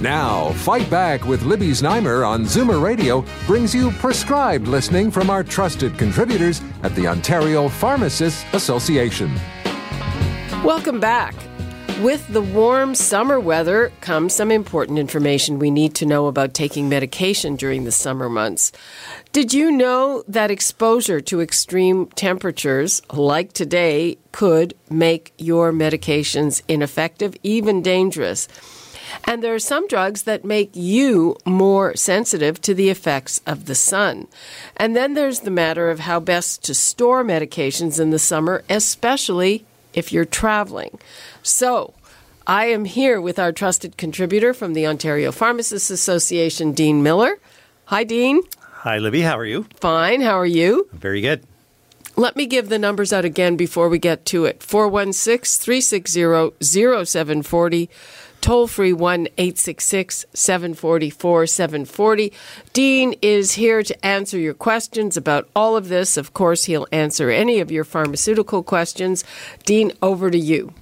Now, Fight Back with Libby Znaimer on Zoomer Radio brings you prescribed listening from our trusted contributors at the Ontario Pharmacists Association. Welcome back. With the warm summer weather comes some important information we need to know about taking medication during the summer months. Did you know that exposure to extreme temperatures like today could make your medications ineffective, even dangerous? And there are some drugs that make you more sensitive to the effects of the sun. And then there's the matter of how best to store medications in the summer, especially if you're traveling. So, I am here with our trusted contributor from the Ontario Pharmacists Association, Dean Miller. Hi, Dean. Hi, Libby. How are you? Fine. How are you? Very good. Let me give the numbers out again before we get to it 416 360 0740 toll free 1 866 744 740. Dean is here to answer your questions about all of this. Of course, he'll answer any of your pharmaceutical questions. Dean, over to you.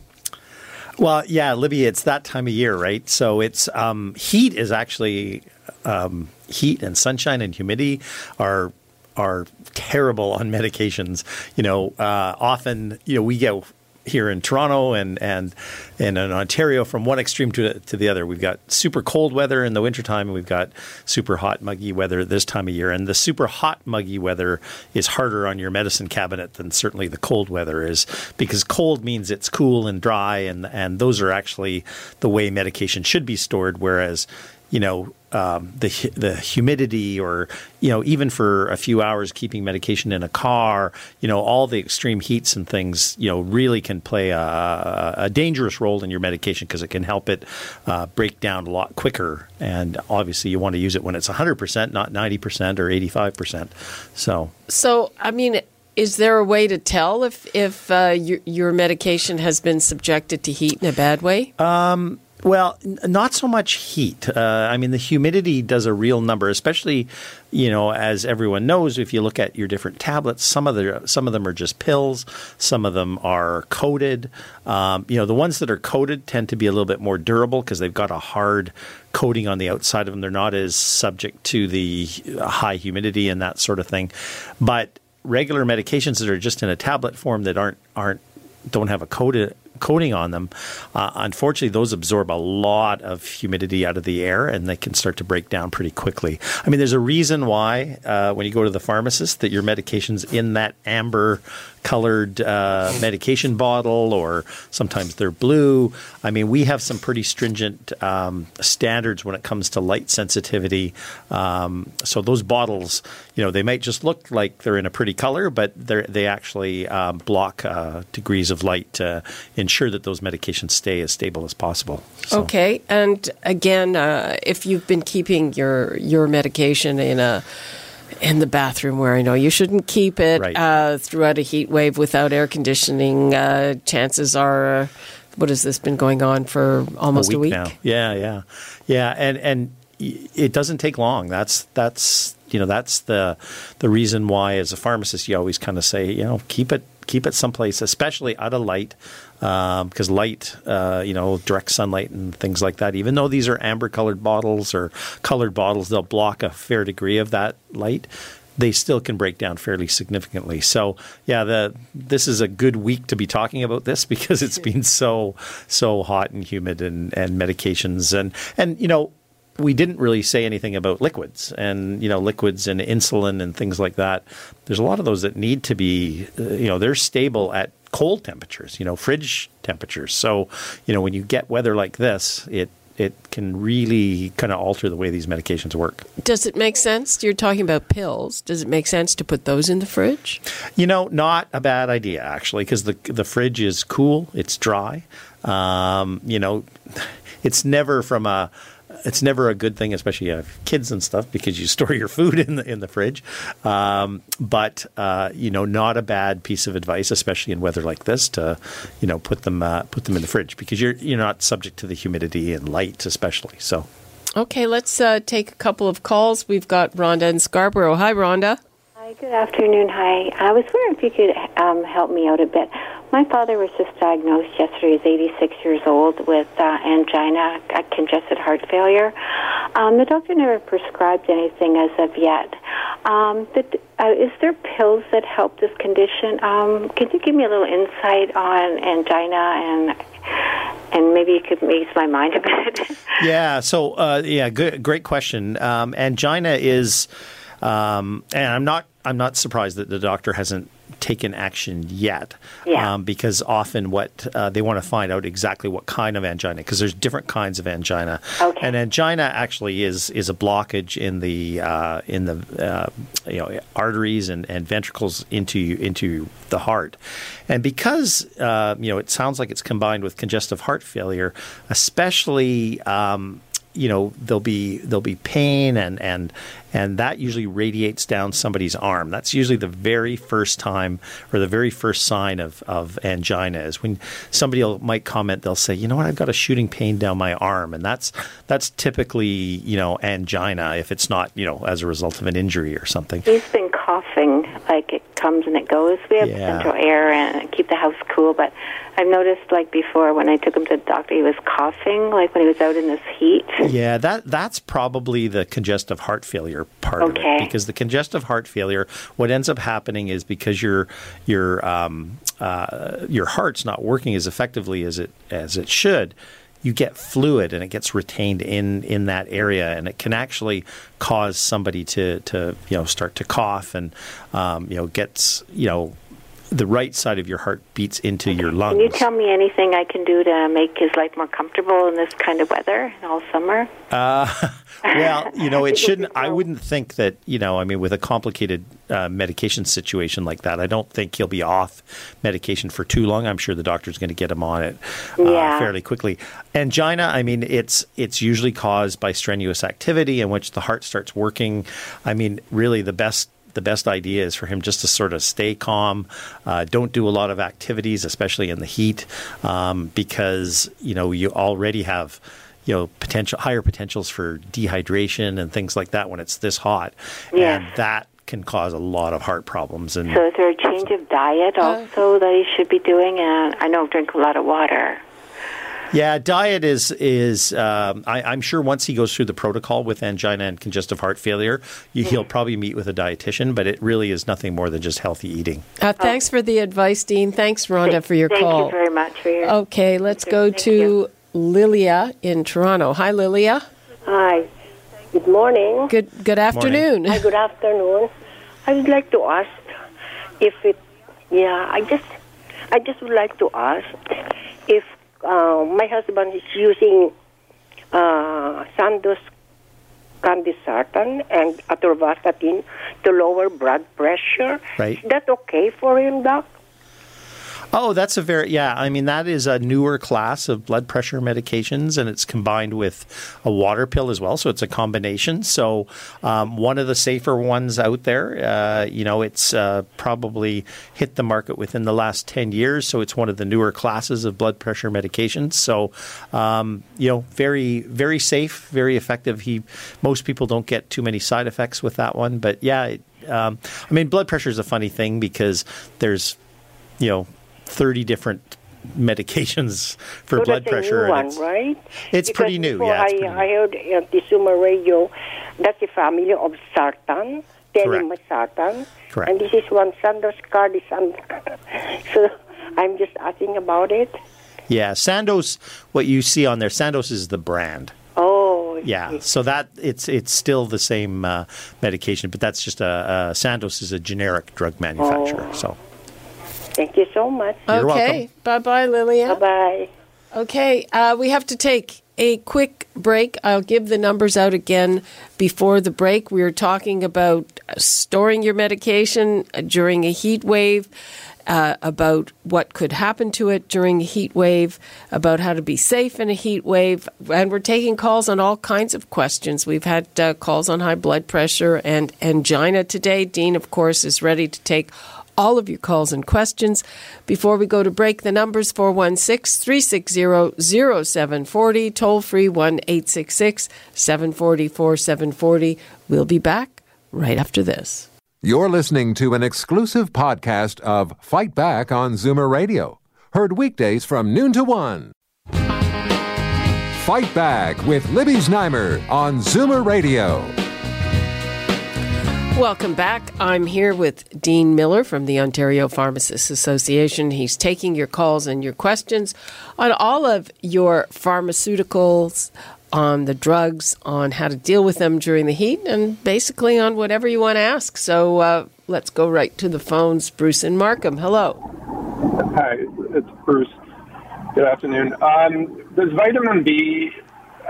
Well, yeah, Libby, it's that time of year, right? So it's um, heat is actually um, heat and sunshine and humidity are are terrible on medications. You know, uh, often you know we get here in Toronto and and and in Ontario from one extreme to to the other. We've got super cold weather in the wintertime and we've got super hot muggy weather this time of year. And the super hot muggy weather is harder on your medicine cabinet than certainly the cold weather is because cold means it's cool and dry and and those are actually the way medication should be stored whereas you know um, the the humidity, or you know, even for a few hours keeping medication in a car, you know, all the extreme heats and things, you know, really can play a, a dangerous role in your medication because it can help it uh, break down a lot quicker. And obviously, you want to use it when it's 100 percent, not 90 percent or 85 percent. So, so I mean. Is there a way to tell if if uh, your, your medication has been subjected to heat in a bad way? Um, well, not so much heat. Uh, I mean, the humidity does a real number, especially, you know, as everyone knows, if you look at your different tablets, some of the some of them are just pills, some of them are coated. Um, you know, the ones that are coated tend to be a little bit more durable because they've got a hard coating on the outside of them. They're not as subject to the high humidity and that sort of thing. But regular medications that are just in a tablet form that aren't aren't don't have a coated coating on them, uh, unfortunately, those absorb a lot of humidity out of the air and they can start to break down pretty quickly. I mean, there's a reason why uh, when you go to the pharmacist that your medication's in that amber colored uh, medication bottle, or sometimes they're blue. I mean, we have some pretty stringent um, standards when it comes to light sensitivity. Um, so those bottles, you know, they might just look like they're in a pretty color, but they actually um, block uh, degrees of light to ensure that those medications stay as stable as possible. So. Okay, and again, uh, if you've been keeping your your medication in a in the bathroom where I know you shouldn't keep it right. uh, throughout a heat wave without air conditioning. Uh, chances are, uh, what has this been going on for almost a week? A week? Now. Yeah, yeah, yeah, and and it doesn't take long. That's that's you know that's the the reason why as a pharmacist you always kind of say you know keep it keep it someplace, especially out of light, because um, light, uh, you know, direct sunlight and things like that. Even though these are amber-colored bottles or colored bottles, they'll block a fair degree of that light. They still can break down fairly significantly. So, yeah, the this is a good week to be talking about this because it's been so so hot and humid and, and medications and and you know we didn't really say anything about liquids and you know liquids and insulin and things like that. There's a lot of those that need to be uh, you know they're stable at cold temperatures, you know, fridge temperatures. So, you know, when you get weather like this, it it can really kind of alter the way these medications work. Does it make sense? You're talking about pills. Does it make sense to put those in the fridge? You know, not a bad idea actually, because the the fridge is cool, it's dry. Um, you know, it's never from a it's never a good thing, especially you have kids and stuff, because you store your food in the in the fridge. Um, but uh, you know, not a bad piece of advice, especially in weather like this, to you know put them uh, put them in the fridge because you're you're not subject to the humidity and light, especially. So. Okay, let's uh, take a couple of calls. We've got Rhonda in Scarborough. Hi, Rhonda. Hi, good afternoon. Hi. I was wondering if you could um, help me out a bit. My father was just diagnosed yesterday. He's 86 years old with uh, angina, congested heart failure. Um, the doctor never prescribed anything as of yet. Um, uh, is there pills that help this condition? Um, could you give me a little insight on angina and and maybe you could ease my mind a bit? yeah. So, uh, yeah, good, great question. Um, angina is, um, and I'm not I'm not surprised that the doctor hasn't taken action yet yeah. um, because often what uh, they want to find out exactly what kind of angina because there's different kinds of angina okay. and angina actually is is a blockage in the uh, in the uh, you know arteries and, and ventricles into into the heart and because uh, you know it sounds like it's combined with congestive heart failure especially um, you know there'll be there'll be pain and and and that usually radiates down somebody's arm. That's usually the very first time or the very first sign of, of angina is when somebody might comment. They'll say, "You know what? I've got a shooting pain down my arm," and that's that's typically you know angina if it's not you know as a result of an injury or something. He's been coughing like comes and it goes. We have Yeah. central air and keep the house cool, but I've noticed like before when I took him to the doctor, he was coughing like when he was out in this heat. Yeah, that that's probably the congestive heart failure part of Okay. it because the congestive heart failure, what ends up happening is because your your um, uh, your heart's not working as effectively as it as it should. You get fluid and it gets retained in, in that area, and it can actually cause somebody to, to you know start to cough and um, you know gets you know the right side of your heart beats into your lungs. Can you tell me anything I can do to make his life more comfortable in this kind of weather all summer? well, you know, it shouldn't. I wouldn't think that. You know, I mean, with a complicated uh, medication situation like that, I don't think he'll be off medication for too long. I'm sure the doctor's going to get him on it uh, Yeah. fairly quickly. Angina, I mean, it's it's usually caused by strenuous activity in which the heart starts working. I mean, really, the best the best idea is for him just to sort of stay calm. Uh, don't do a lot of activities, especially in the heat, um, because you know you already have you know potential higher potentials for dehydration and things like that when it's this hot, Yes. and that can cause a lot of heart problems. And So is there a change of diet also that he should be doing? And I know drink a lot of water. Yeah, diet is is. Um, I, I'm sure once he goes through the protocol with angina and congestive heart failure, you, he'll probably meet with a dietitian. But it really is nothing more than just healthy eating. Uh, thanks for the advice, Dean. Thanks, Rhonda, for your Thank call. you very much for your. Okay, let's go to you. Lilia in Toronto. Hi, Lilia. Hi. Good morning. Good good afternoon. Hi, good afternoon. I would like to ask if it, yeah, I just, I just would like to ask if uh, my husband is using uh, Sandoz Candesartan and atorvastatin to lower blood pressure. Right. Is that okay for him, Doc? Oh, that's a very yeah. I mean, that is a newer class of blood pressure medications, and it's combined with a water pill as well. So it's a combination. So um, one of the safer ones out there. Uh, you know, it's uh, probably hit the market within the last ten years. So it's one of the newer classes of blood pressure medications. So um, you know, very very safe, very effective. He most people don't get too many side effects with that one, but yeah. It, um, I mean, blood pressure is a funny thing because there's you know 30 different medications for so blood pressure. a new one, it's- right? It's Because pretty new, yeah, it's I, new. I heard at the Zoomer Radio that's a family of sartan, telmisartan. Correct. And this is one Sandoz Cardisan. so I'm just asking about it. Yeah, Sandoz. What you see on there, Sandoz is the brand. Oh, Yeah, so that it's it's still the same uh, medication, but that's just a, uh Sandoz is a generic drug manufacturer. Oh. So Thank you so much. You're okay, bye bye, Lilia. Bye bye. Okay, uh, we have to take a quick break. I'll give the numbers out again before the break. We were talking about storing your medication during a heat wave. uh, about what could happen to it during a heat wave, about how to be safe in a heat wave, and we're taking calls on all kinds of questions. We've had uh, calls on high blood pressure and angina today. Dean, of course, is ready to take all of your calls and questions. Before we go to break, the numbers 416 360 0740, toll free 1 866 740 4740. We'll be back right after this. You're listening to an exclusive podcast of Fight Back on Zoomer Radio, heard weekdays from noon to one. Fight Back with Libby Znaimer on Zoomer Radio. Welcome back. I'm here with Dean Miller from the Ontario Pharmacists Association. He's taking your calls and your questions on all of your pharmaceuticals, on the drugs, on how to deal with them during the heat, and basically on whatever you want to ask. So uh, let's go right to the phones. Bruce and Markham, hello. Hi, it's Bruce. Good afternoon. Um, does vitamin B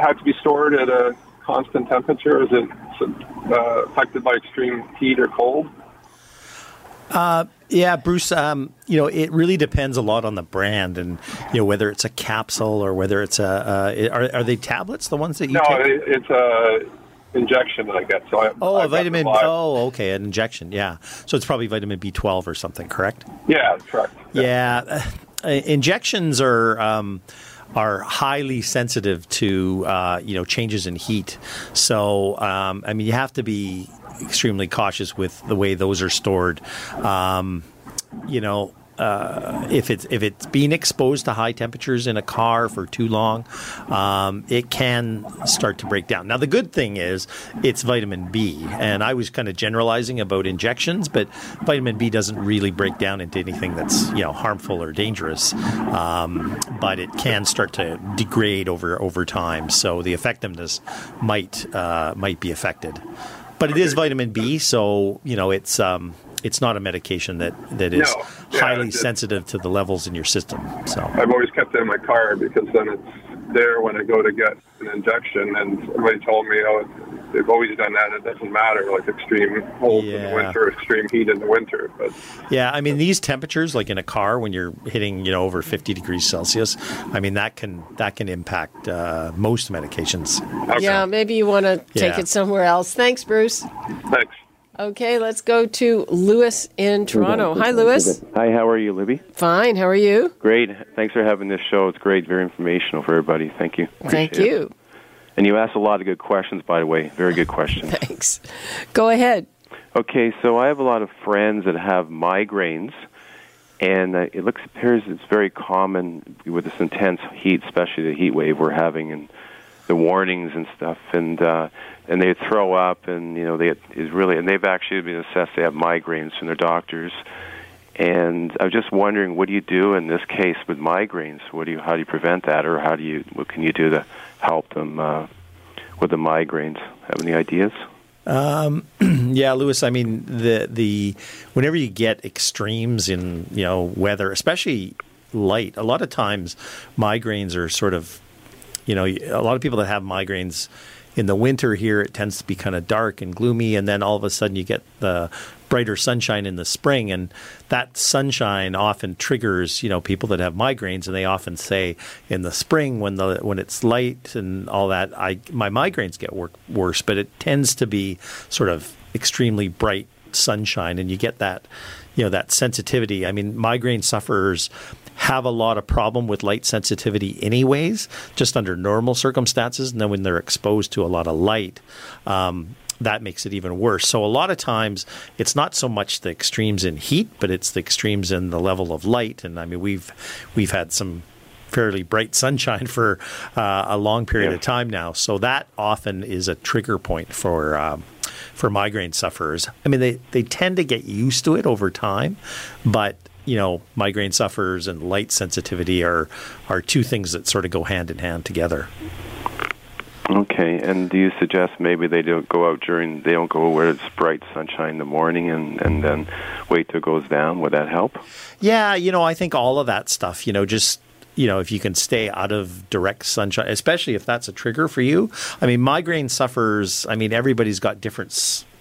have to be stored at a constant temperature? Is it uh, affected by extreme heat or cold? Uh, yeah, Bruce. Um, you know, it really depends a lot on the brand, and you know whether it's a capsule or whether it's a. Uh, are, are they tablets? The ones that you no, take? it, it's a injection that I get. So I, Oh, a vitamin. Oh, okay, an injection. Yeah, so it's probably vitamin B twelve or something. Correct. Yeah, correct. Yeah, uh, injections are um, are highly sensitive to uh, you know changes in heat. So um, I mean, you have to be extremely cautious with the way those are stored. Um, you know. Uh, if it's if it's being exposed to high temperatures in a car for too long, um, it can start to break down. Now the good thing is it's vitamin B, and I was kind of generalizing about injections, but vitamin B doesn't really break down into anything that's you know harmful or dangerous, um, but it can start to degrade over over time. So the effectiveness might uh, might be affected, but it is vitamin B, so you know it's. Um, it's not a medication that, that is No. Yeah, highly it's- sensitive to the levels in your system. So I've always kept it in my car because then it's there when I go to get an injection. And somebody told me, oh, they've always done that. It doesn't matter, like extreme cold in the winter, extreme heat in the winter. But Yeah, I mean these temperatures, like in a car, when you're hitting you know over 50 degrees Celsius, I mean that can that can impact uh, most medications. okay. Yeah, maybe you want to take Yeah. it somewhere else. Thanks, Bruce. thanks. Okay, let's go to Lewis in Toronto. Hi, Lewis. Hi, how are you, Libby? Fine. How are you? Great. Thanks for having this show. It's great, very informational for everybody. Thank you. Thank Appreciate it. you. And you asked a lot of good questions, by the way. Very good questions. Thanks. Go ahead. okay, so I have a lot of friends that have migraines, and uh, it looks appears it's very common with this intense heat, especially the heat wave we're having, and the warnings and stuff, and uh, and they throw up, and you know they is really, and they've actually been assessed. They have migraines from their doctors, and I was just wondering, what do you do in this case with migraines? What do you, how do you prevent that, or how do you, what can you do to help them uh, with the migraines? Have any ideas? Yeah, Lewis. I mean the the whenever you get extremes in you know weather, especially light, a lot of times migraines are sort of you know a lot of people that have migraines in the winter here it tends to be kind of dark and gloomy and then all of a sudden you get the brighter sunshine in the spring and that sunshine often triggers you know people that have migraines and they often say in the spring when the when it's light and all that I my migraines get wor- worse but it tends to be sort of extremely bright sunshine and you get that you know that sensitivity. I mean migraine sufferers have a lot of problem with light sensitivity anyways just under normal circumstances and then when they're exposed to a lot of light um, that makes it even worse so a lot of times it's not so much the extremes in heat but it's the extremes in the level of light and i mean we've we've had some fairly bright sunshine for uh, a long period of time now. So that often is a trigger point for um, for migraine sufferers. I mean, they they tend to get used to it over time, but you know, migraine sufferers and light sensitivity are are two things that sort of go hand in hand together. Okay, and do you suggest maybe they don't go out during, they don't go where it's bright sunshine in the morning and, and then wait till it goes down? Would that help? Yeah, you know, I think all of that stuff, you know, just you know, if you can stay out of direct sunshine, especially if that's a trigger for you. I mean, migraine sufferers, I mean, everybody's got different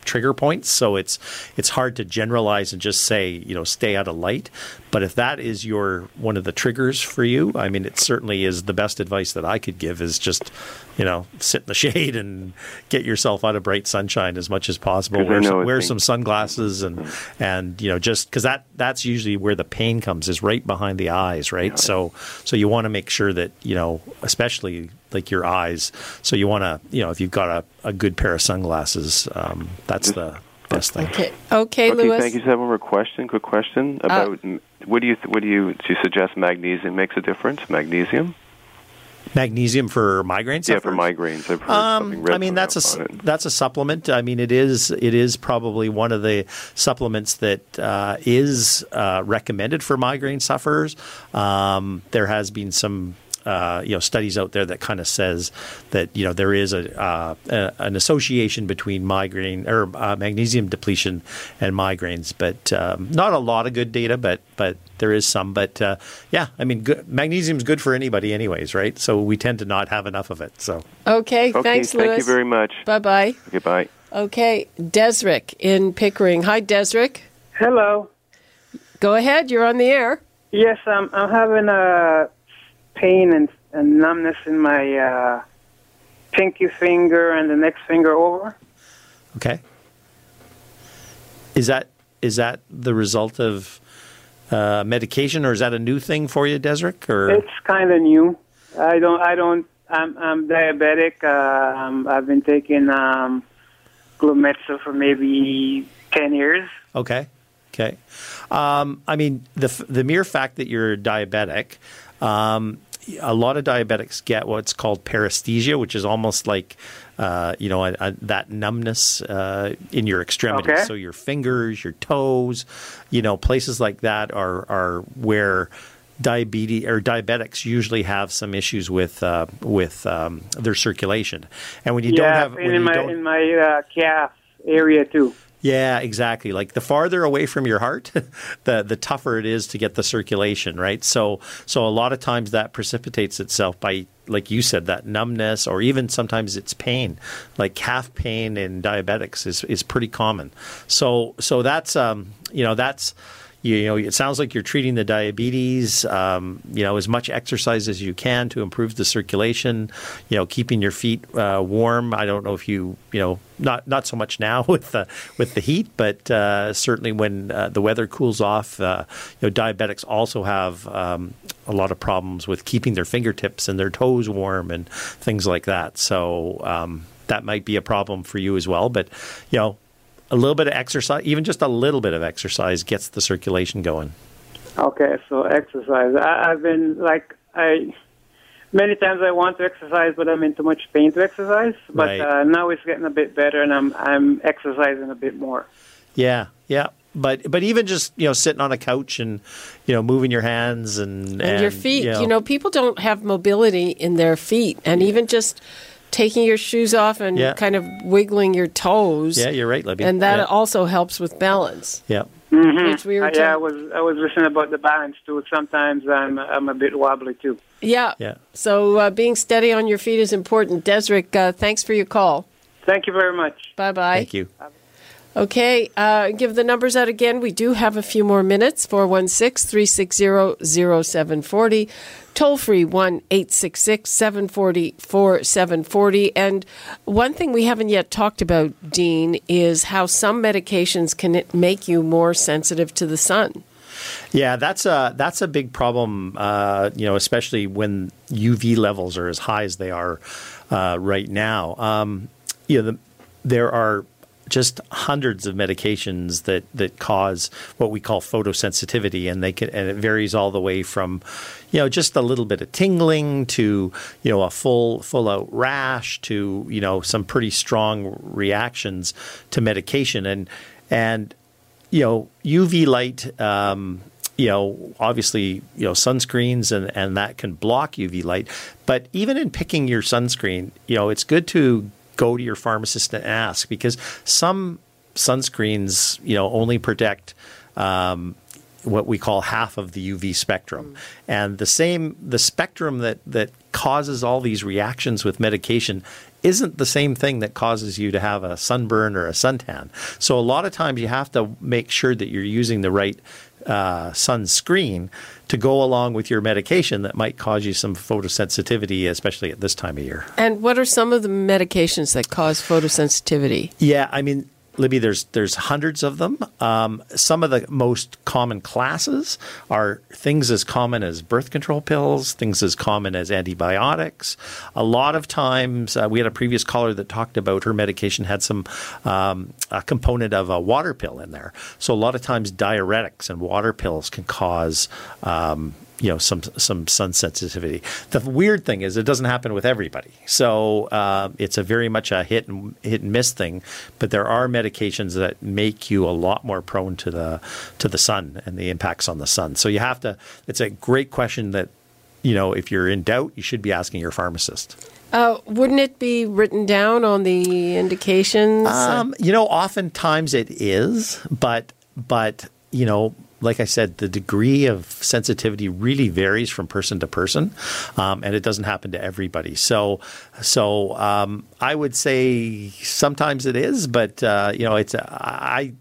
trigger points, so it's it's hard to generalize and just say you know stay out of light. But if that is your one of the triggers for you, I mean, it certainly is the best advice that I could give is just you know sit in the shade and get yourself out of bright sunshine as much as possible. Wear, some, wear some sunglasses and and you know just because that that's usually where the pain comes is right behind the eyes, right? So so you want to make sure that you know especially like your eyes. So you want to you know if you've got a, a good pair of sunglasses, um, that's the best thing. Okay, okay, Okay, Lewis. thank you. So I have one more question. Quick question about m what do you what do you do you suggest magnesium makes a difference? Magnesium? Magnesium for migraines. Yeah, for migraines. I've heard Um, I mean, that's a up s- on it. that's a supplement. I mean, it is it is probably one of the supplements that uh, is uh, recommended for migraine sufferers. Um, there has been some. Uh, you know, studies out there that kind of says that you know there is a, uh, a an association between migraine or uh, magnesium depletion and migraines, but um, not a lot of good data, but but there is some. But uh, yeah, I mean, good, magnesium is good for anybody, anyways, right? So we tend to not have enough of it. So okay, Okay, thanks, thank Lewis. you very much. Bye bye. Okay, bye. Okay, Desrick in Pickering. Hi, Desrick. Hello. Go ahead. You're on the air. Yes, I'm I'm having a pain and, and numbness in my uh, pinky finger and the next finger over. Okay. Is that is that the result of uh, medication, or is that a new thing for you, Desrick? Or It's kind of new. I don't I don't I'm I'm diabetic. Uh, um, I've been taking um, Glumetza for maybe ten years. okay, okay. Um, I mean, the the mere fact that you're diabetic. Um, a lot of diabetics get what's called paresthesia, which is almost like, uh, you know, a, a, that numbness uh, in your extremities. Okay. So your fingers, your toes, you know, places like that are are where diabetes or diabetics usually have some issues with uh, with um, their circulation. And when you don't have when in you my don't, in my uh, calf area too. Yeah, exactly. Like the farther away from your heart, the the tougher it is to get the circulation, right? So so a lot of times that precipitates itself by like you said that numbness or even sometimes it's pain. Like calf pain in diabetics is is pretty common. So so that's um you know that's you know, it sounds like you're treating the diabetes, um, you know, as much exercise as you can to improve the circulation, you know, keeping your feet uh, warm. I don't know if you, you know, not not so much now with the with the heat, but uh, certainly when uh, the weather cools off, uh, you know, diabetics also have um, a lot of problems with keeping their fingertips and their toes warm and things like that. So um, that might be a problem for you as well. But you know, a little bit of exercise, even just a little bit of exercise, gets the circulation going. Okay, so exercise. I, I've been like I many times I want to exercise, but I'm in too much pain to exercise. But Right. uh, now it's getting a bit better, and I'm I'm exercising a bit more. Yeah, yeah. But but even just you know sitting on a couch and you know moving your hands and and, your feet. You know, people don't have mobility in their feet, and even just taking your shoes off and Yeah. kind of wiggling your toes. yeah, you're right, Libby. and that yeah. also helps with balance, yeah. which we were. Uh, yeah, I was I was listening about the balance too. Sometimes I'm I'm a bit wobbly too. yeah, Yeah. So uh, being steady on your feet is important. Desrick, uh, thanks for your call. Thank you very much. Bye bye. Thank you. Okay, uh, give the numbers out again. We do have a few more minutes 416 360 0740. Toll free 1 866 740 4740. And one thing we haven't yet talked about, Dean, is how some medications can make you more sensitive to the sun. Yeah, that's a that's a big problem. Uh, you know, especially when UV levels are as high as they are uh, right now. Um, you know, the, there are just hundreds of medications that that cause what we call photosensitivity, and they can and it varies all the way from you know just a little bit of tingling to you know a full full out rash to you know some pretty strong reactions to medication and and you know, UV light, um, you know, obviously, you know, sunscreens and, and that can block UV light. But even in picking your sunscreen, you know, it's good to go to your pharmacist and ask because some sunscreens, you know, only protect um, what we call half of the UV spectrum. And the same, the spectrum that, that causes all these reactions with medication isn't the same thing that causes you to have a sunburn or a suntan. So a lot of times you have to make sure that you're using the right uh, sunscreen to go along with your medication that might cause you some photosensitivity, especially at this time of year. And what are some of the medications that cause photosensitivity? Yeah, I mean, Libby, there's there's hundreds of them. Um, some of the most common classes are things as common as birth control pills, things as common as antibiotics. A lot of times, uh, we had a previous caller that talked about her medication had some um, component of a water pill in there. So a lot of times, diuretics and water pills can cause um, you know some some sun sensitivity. The weird thing is it doesn't happen with everybody, so uh, it's a very much a hit and hit and miss thing. But there are medications that make you a lot more prone to the to the sun and the impacts on the sun. So you have to. It's a great question that you know if you're in doubt, you should be asking your pharmacist. Uh, wouldn't it be written down on the indications? Um, you know, oftentimes it is, but but you know like I said, the degree of sensitivity really varies from person to person, um, and it doesn't happen to everybody. So, so um, I would say sometimes it is, but uh, you know, it's I.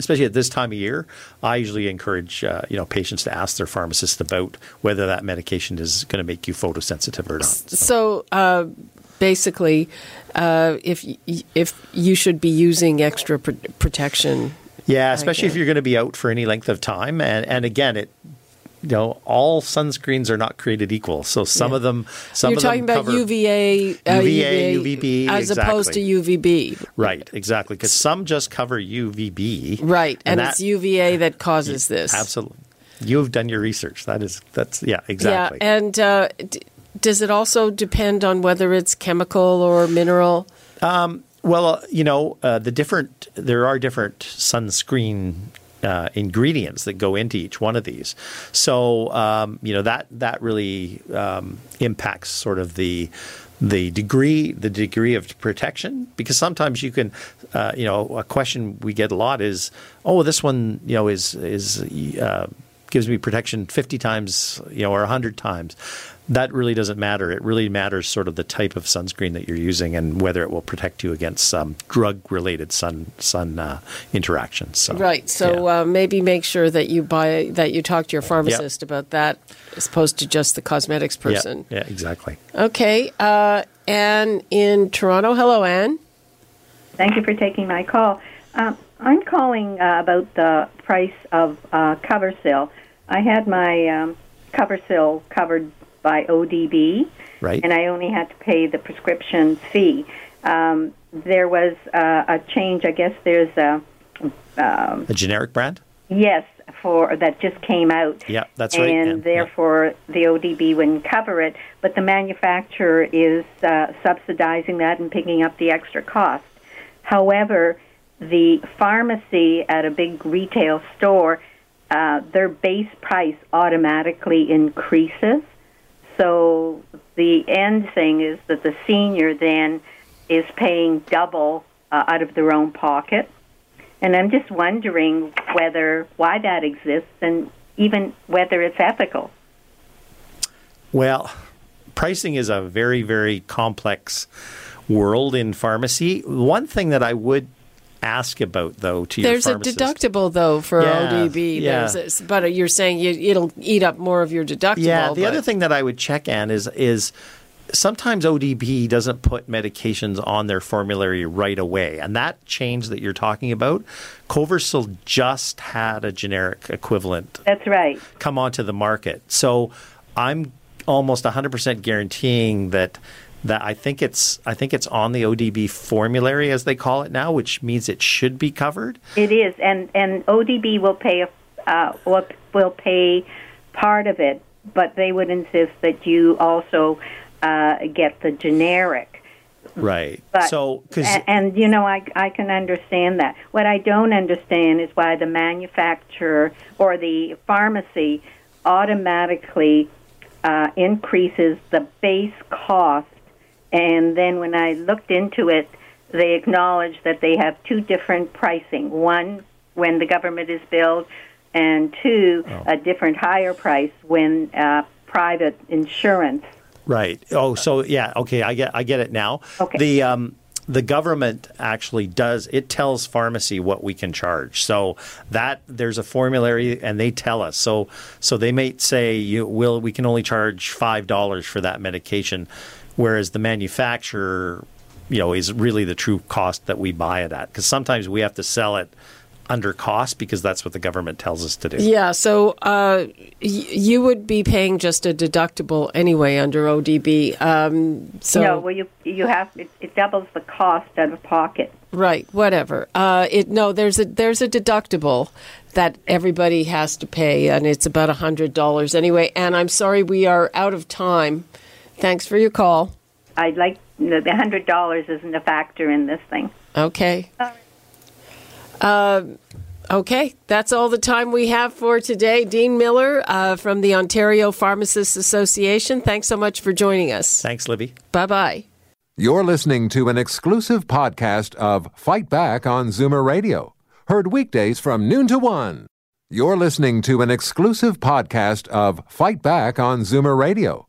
Especially at this time of year, I usually encourage uh, you know patients to ask their pharmacist about whether that medication is going to make you photosensitive or not. So, so uh, basically, uh, if if you should be using extra pr- protection yeah, especially if you're going to be out for any length of time. And, and again, it you know, all sunscreens are not created equal. So some yeah. of them, some You're of talking them about UVA, uh, UVA, UVB, as exactly. opposed to UVB. Right, exactly. Because some just cover UVB. Right, and, and that, it's UVA that causes this. Absolutely. You've done your research. That is, that's yeah, exactly. Yeah, and uh, d- does it also depend on whether it's chemical or mineral? Um, well, uh, you know, uh, the different there are different sunscreen uh, ingredients that go into each one of these. So um, you know that that really um, impacts sort of the the degree the degree of protection because sometimes you can uh, you know a question we get a lot is oh this one you know is is uh, gives me protection 50 times you know or 100 times that really doesn't matter. It really matters sort of the type of sunscreen that you're using and whether it will protect you against some drug-related sun sun uh, interactions. So, right. So yeah. uh, maybe make sure that you buy that you talk to your pharmacist yep. about that, as opposed to just the cosmetics person. Yeah. yeah exactly. Okay. Uh, Anne in Toronto. Hello, Anne. Thank you for taking my call. Um, I'm calling uh, about the price of uh, Coversyl. I had my um, Coversyl covered by ODB, right. and I only had to pay the prescription fee. Um, there was uh, a change. I guess there's a um, a generic brand. Yes, for that just came out. Yeah, that's and right. And therefore, yeah. the ODB wouldn't cover it, but the manufacturer is uh, subsidizing that and picking up the extra cost. However, the pharmacy at a big retail store, uh, their base price automatically increases. So the end thing is that the senior then is paying double uh, out of their own pocket. And I'm just wondering whether why that exists and even whether it's ethical. Well, pricing is a very very complex world in pharmacy. One thing that I would ask about though to There's your There's a deductible though for yeah, ODB. Yeah. There's a, but you're saying you, it'll eat up more of your deductible. Yeah. The but. other thing that I would check on is is sometimes ODB doesn't put medications on their formulary right away. And that change that you're talking about, Coversyl just had a generic equivalent. That's right. Come onto the market. So I'm almost 100% guaranteeing that that I think it's I think it's on the ODB formulary as they call it now, which means it should be covered. It is, and and ODB will pay a uh, will, will pay part of it, but they would insist that you also uh, get the generic. Right. But, so, cause, and, and you know, I I can understand that. What I don't understand is why the manufacturer or the pharmacy automatically uh, increases the base cost and then when I looked into it, they acknowledged that they have two different pricing. One, when the government is billed, and two, oh. a different higher price when uh, private insurance Right. Oh, so yeah. Okay, I get I get it now. Okay. The um, the government actually does it tells pharmacy what we can charge. So that there's a formulary and they tell us. So so they may say you will we can only charge five dollars for that medication, whereas the manufacturer, you know, is really the true cost that we buy it at. Because sometimes we have to sell it under cost because that's what the government tells us to do. Yeah, so uh, y- you would be paying just a deductible anyway under ODB. Um, so no, well, you you have it, it doubles the cost out of pocket. right, whatever. Uh, it no, there's a there's a deductible that everybody has to pay, and it's about a hundred dollars anyway. And I'm sorry, we are out of time. Thanks for your call. I'd like the the hundred dollars isn't a factor in this thing. Okay. Uh, okay, that's all the time we have for today. Dean Miller uh, from the Ontario Pharmacists Association, thanks so much for joining us. Thanks, Libby. Bye bye. You're listening to an exclusive podcast of Fight Back on Zoomer Radio, heard weekdays from noon to one. You're listening to an exclusive podcast of Fight Back on Zoomer Radio,